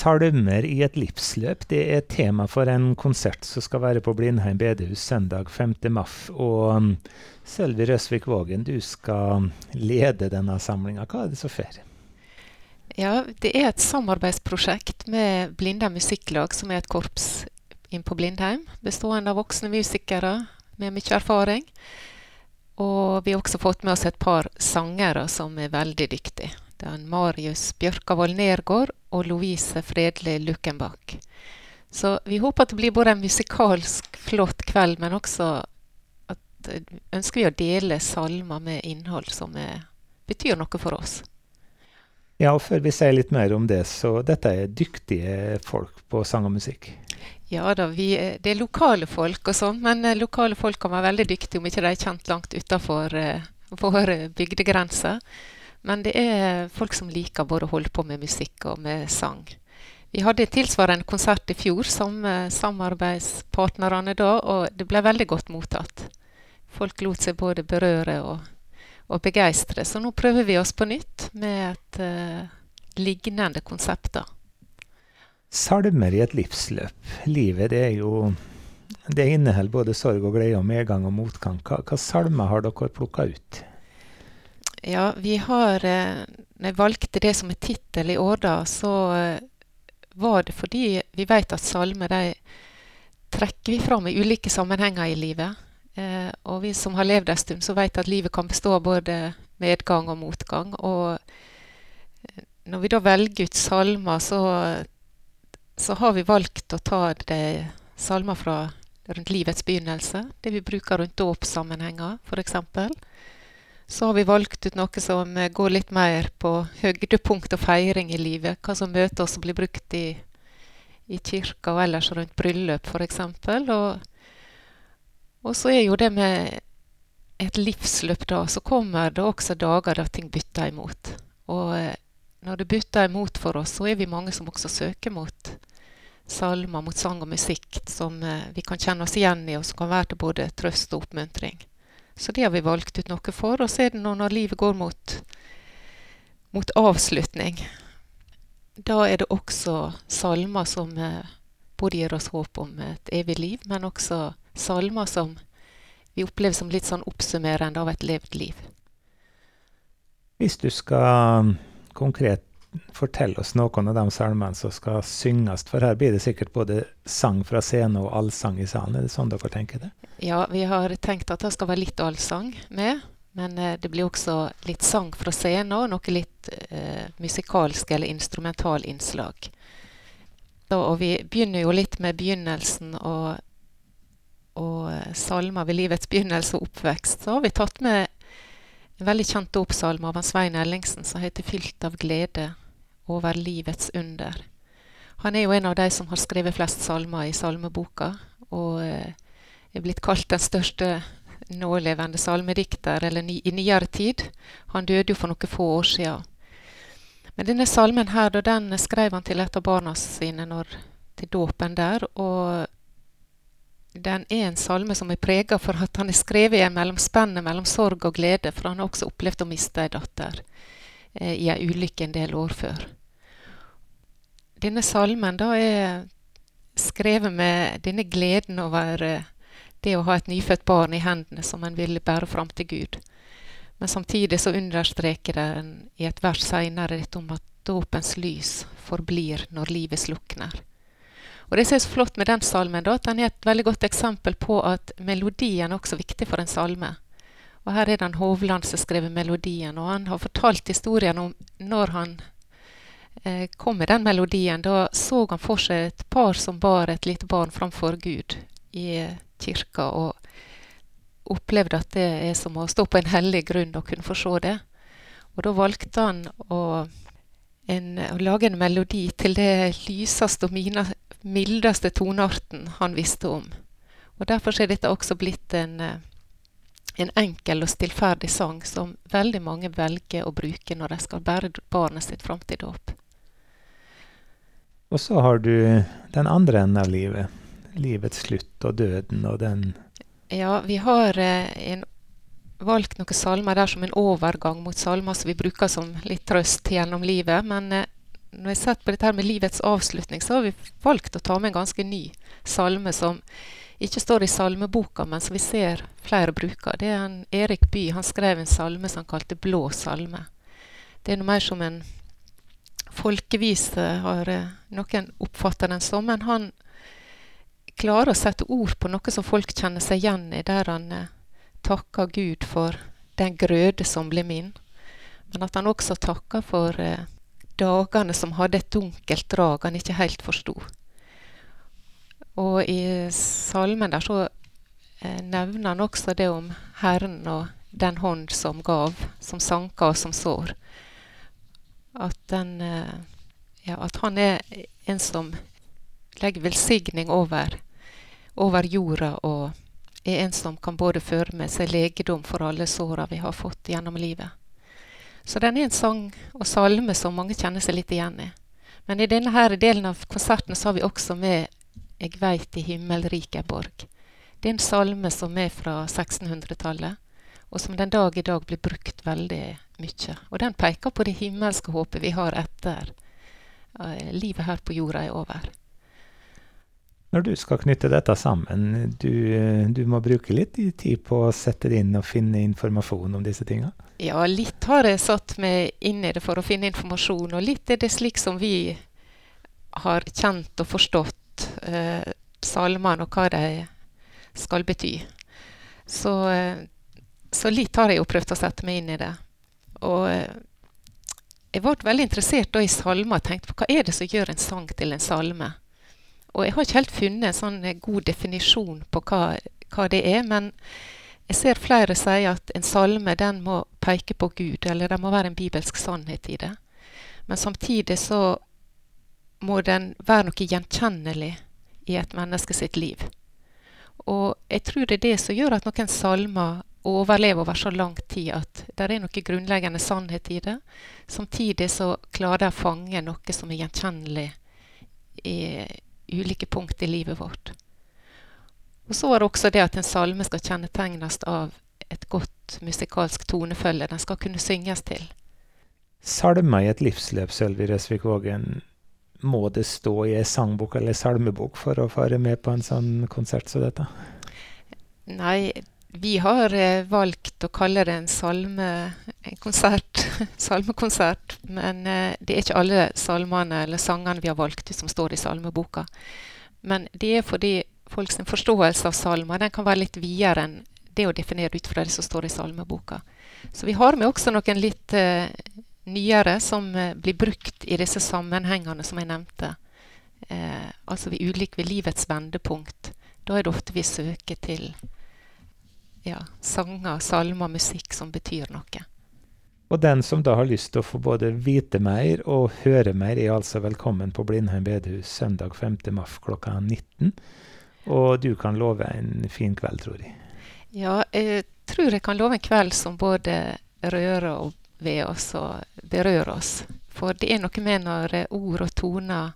Salmer i et livsløp det er tema for en konsert som skal være på Blindheim bedehus søndag 5. maff. Og Sølvi Røsvik Vågen, du skal lede denne samlinga. Hva er det som skjer? Ja, det er et samarbeidsprosjekt med Blindheim Musikklag, som er et korps inn på Blindheim. Bestående av voksne musikere med mye erfaring. Og vi har også fått med oss et par sangere som er veldig dyktige. Det er Marius Bjørkavold Nergård og Lovise Fredli Lukkenbakk. Så vi håper at det blir både en musikalsk flott kveld, men også at ønsker vi å dele salmer med innhold som er, betyr noe for oss. Ja, og før vi sier litt mer om det, så dette er dyktige folk på sang og musikk? Ja da, vi, det er lokale folk og sånn, men lokale folk kan være veldig dyktige om ikke de er kjent langt utafor uh, våre bygdegrenser. Men det er folk som liker både å holde på med musikk og med sang. Vi hadde tilsvarende konsert i fjor som samarbeidspartnerne da, og det ble veldig godt mottatt. Folk lot seg både berøre og, og begeistre. Så nå prøver vi oss på nytt med et uh, lignende konsept. da. Salmer i et livsløp. Livet det er jo Det inneholder både sorg og glede og medgang og motgang. Hva, hva salmer har dere plukka ut? Ja, vi har eh, Når jeg valgte det som er tittel i år, da, så eh, var det fordi vi vet at salmer de trekker vi fram i ulike sammenhenger i livet. Eh, og vi som har levd en stund, så vet at livet kan bestå av både medgang og motgang. Og når vi da velger ut salmer, så, så har vi valgt å ta det salmer fra rundt livets begynnelse. Det vi bruker rundt dåpssammenhenger, f.eks. Så har vi valgt ut noe som går litt mer på høydepunkt og feiring i livet. Hva som møter oss og blir brukt i, i kirka og ellers rundt bryllup, f.eks. Og, og så er jo det med et livsløp, da, så kommer det også dager da ting bytter imot. Og når det bytter imot for oss, så er vi mange som også søker mot salmer, mot sang og musikk som vi kan kjenne oss igjen i, og som kan være til både trøst og oppmuntring. Så det har vi valgt ut noe for. Og så er det nå når livet går mot, mot avslutning. Da er det også salmer som eh, både gir oss håp om et evig liv, men også salmer som vi opplever som litt sånn oppsummerende av et levd liv. Hvis du skal konkret fortelle oss noen av de salmene som skal synges, for her blir det sikkert både sang fra scenen og allsang i salen. Er det sånn dere tenker det? Ja, vi har tenkt at det skal være litt allsang med. Men eh, det blir også litt sang fra scenen og noe litt eh, musikalsk eller instrumental innslag. Da, og vi begynner jo litt med begynnelsen og, og salmer ved livets begynnelse og oppvekst. Så har vi tatt med en veldig kjent dåpssalme av Svein Ellingsen som heter 'Fylt av glede over livets under'. Han er jo en av de som har skrevet flest salmer i salmeboka, og eh, er blitt kalt den største nålevende salmedikter eller ny, i nyere tid. Han døde jo for noen få år siden. Men denne salmen her, den skrev han til et av barna sine når, til dåpen der. Og den er en salme som er prega for at han er skrevet i en mellomspenne mellom sorg og glede, for han har også opplevd å miste ei datter i ei ulykke en del år før. Denne salmen da er skrevet med denne gleden over eh, det å ha et nyfødt barn i hendene som en vil bære fram til Gud. Men samtidig så understreker den i et vers seinere dette om at dåpens lys forblir når livet slukner. Og Det som er så flott med den salmen, da, at den er et veldig godt eksempel på at melodien er også viktig for en salme. Og Her er det en Hovland som har skrevet melodien, og han har fortalt historien om når han eh, kom med den melodien. Da så han for seg et par som bar et lite barn framfor Gud i kirka, og opplevde at det er som å stå på en hellig grunn og kunne få se det. Og da valgte han å, en, å lage en melodi til det lyseste og mina, mildeste tonearten han visste om. Og Derfor er dette også blitt en, en enkel og stillferdig sang som veldig mange velger å bruke når de skal bære barnet sitt fram til dåp. Og så har du den andre enden av livet livets slutt og døden og den Ja, vi har eh, en, valgt noen salmer der som en overgang mot salmer som vi bruker som litt trøst gjennom livet. Men eh, når jeg har sett på dette her med livets avslutning, så har vi valgt å ta med en ganske ny salme som ikke står i salmeboka, men som vi ser flere bruker. Det er en Erik Bye. Han skrev en salme som han kalte 'Blå salme'. Det er noe mer som en folkevise, har eh, noen oppfatta den som. Men han klarer å sette ord på noe som folk kjenner seg igjen i, der han eh, takker Gud for den grøde som ble min. Men at han også takker for eh, dagene som hadde et dunkelt drag han ikke helt forsto. Og i salmen der så eh, nevner han også det om Herren og den hånd som gav, som sanka og som sår. At, den, eh, ja, at han er en som legger velsigning over, over jorda, og er en som kan både føre med seg legedom for alle såra vi har fått gjennom livet. Så den er en sang og salme som mange kjenner seg litt igjen i. Men i denne her delen av konserten så har vi også med 'Eg veit i himmelriket borg'. Det er en salme som er fra 1600-tallet, og som den dag i dag blir brukt veldig mye. Og den peker på det himmelske håpet vi har etter uh, livet her på jorda er over. Når du skal knytte dette sammen, du, du må bruke litt tid på å sette det inn og finne informasjon om disse tinga? Ja, litt har jeg satt meg inn i det for å finne informasjon, og litt er det slik som vi har kjent og forstått eh, salmene og hva de skal bety. Så, eh, så, litt har jeg jo prøvd å sette meg inn i det. Og eh, jeg ble veldig interessert da i salmer og tenkte på hva er det som gjør en sang til en salme. Og jeg har ikke helt funnet en sånn eh, god definisjon på hva, hva det er. Men jeg ser flere si at en salme den må peke på Gud, eller det må være en bibelsk sannhet i det. Men samtidig så må den være noe gjenkjennelig i et menneske sitt liv. Og jeg tror det er det som gjør at noen salmer overlever over så lang tid at det er noe grunnleggende sannhet i det. Samtidig så klarer de å fange noe som er gjenkjennelig i ulike punkt i livet vårt. Og så er det også det at en salme skal kjennetegnes av et godt musikalsk tonefølge. Den skal kunne synges til. Salmer i et livsløp, Sølvi Røsvik Vågen, må det stå i ei sangbok eller salmebok for å fare med på en sånn konsert som dette? Nei, vi har eh, valgt å kalle det en salme, en konsert, salmekonsert. Men eh, det er ikke alle salmene eller sangene vi har valgt som står i salmeboka. Men det er fordi folks forståelse av salmer den kan være litt videre enn det å definere ut fra det som står i salmeboka. Så vi har med også noen litt eh, nyere som eh, blir brukt i disse sammenhengene som jeg nevnte. Eh, altså ved ulik ved livets vendepunkt. Da er det ofte vi søker til ja, sanger, salmer, musikk som betyr noe. Og den som da har lyst til å få både vite mer og høre mer, er altså velkommen på Blindheim bedehus søndag 5. maff klokka 19. Og du kan love en fin kveld, tror jeg. Ja, jeg tror jeg kan love en kveld som både rører og ved oss og berører oss. For det er noe med når ord og toner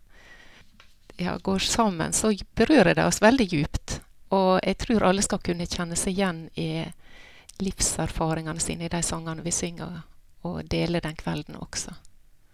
ja, går sammen, så berører det oss veldig djupt. Og jeg tror alle skal kunne kjenne seg igjen i livserfaringene sine i de sangene vi synger, og dele den kvelden også.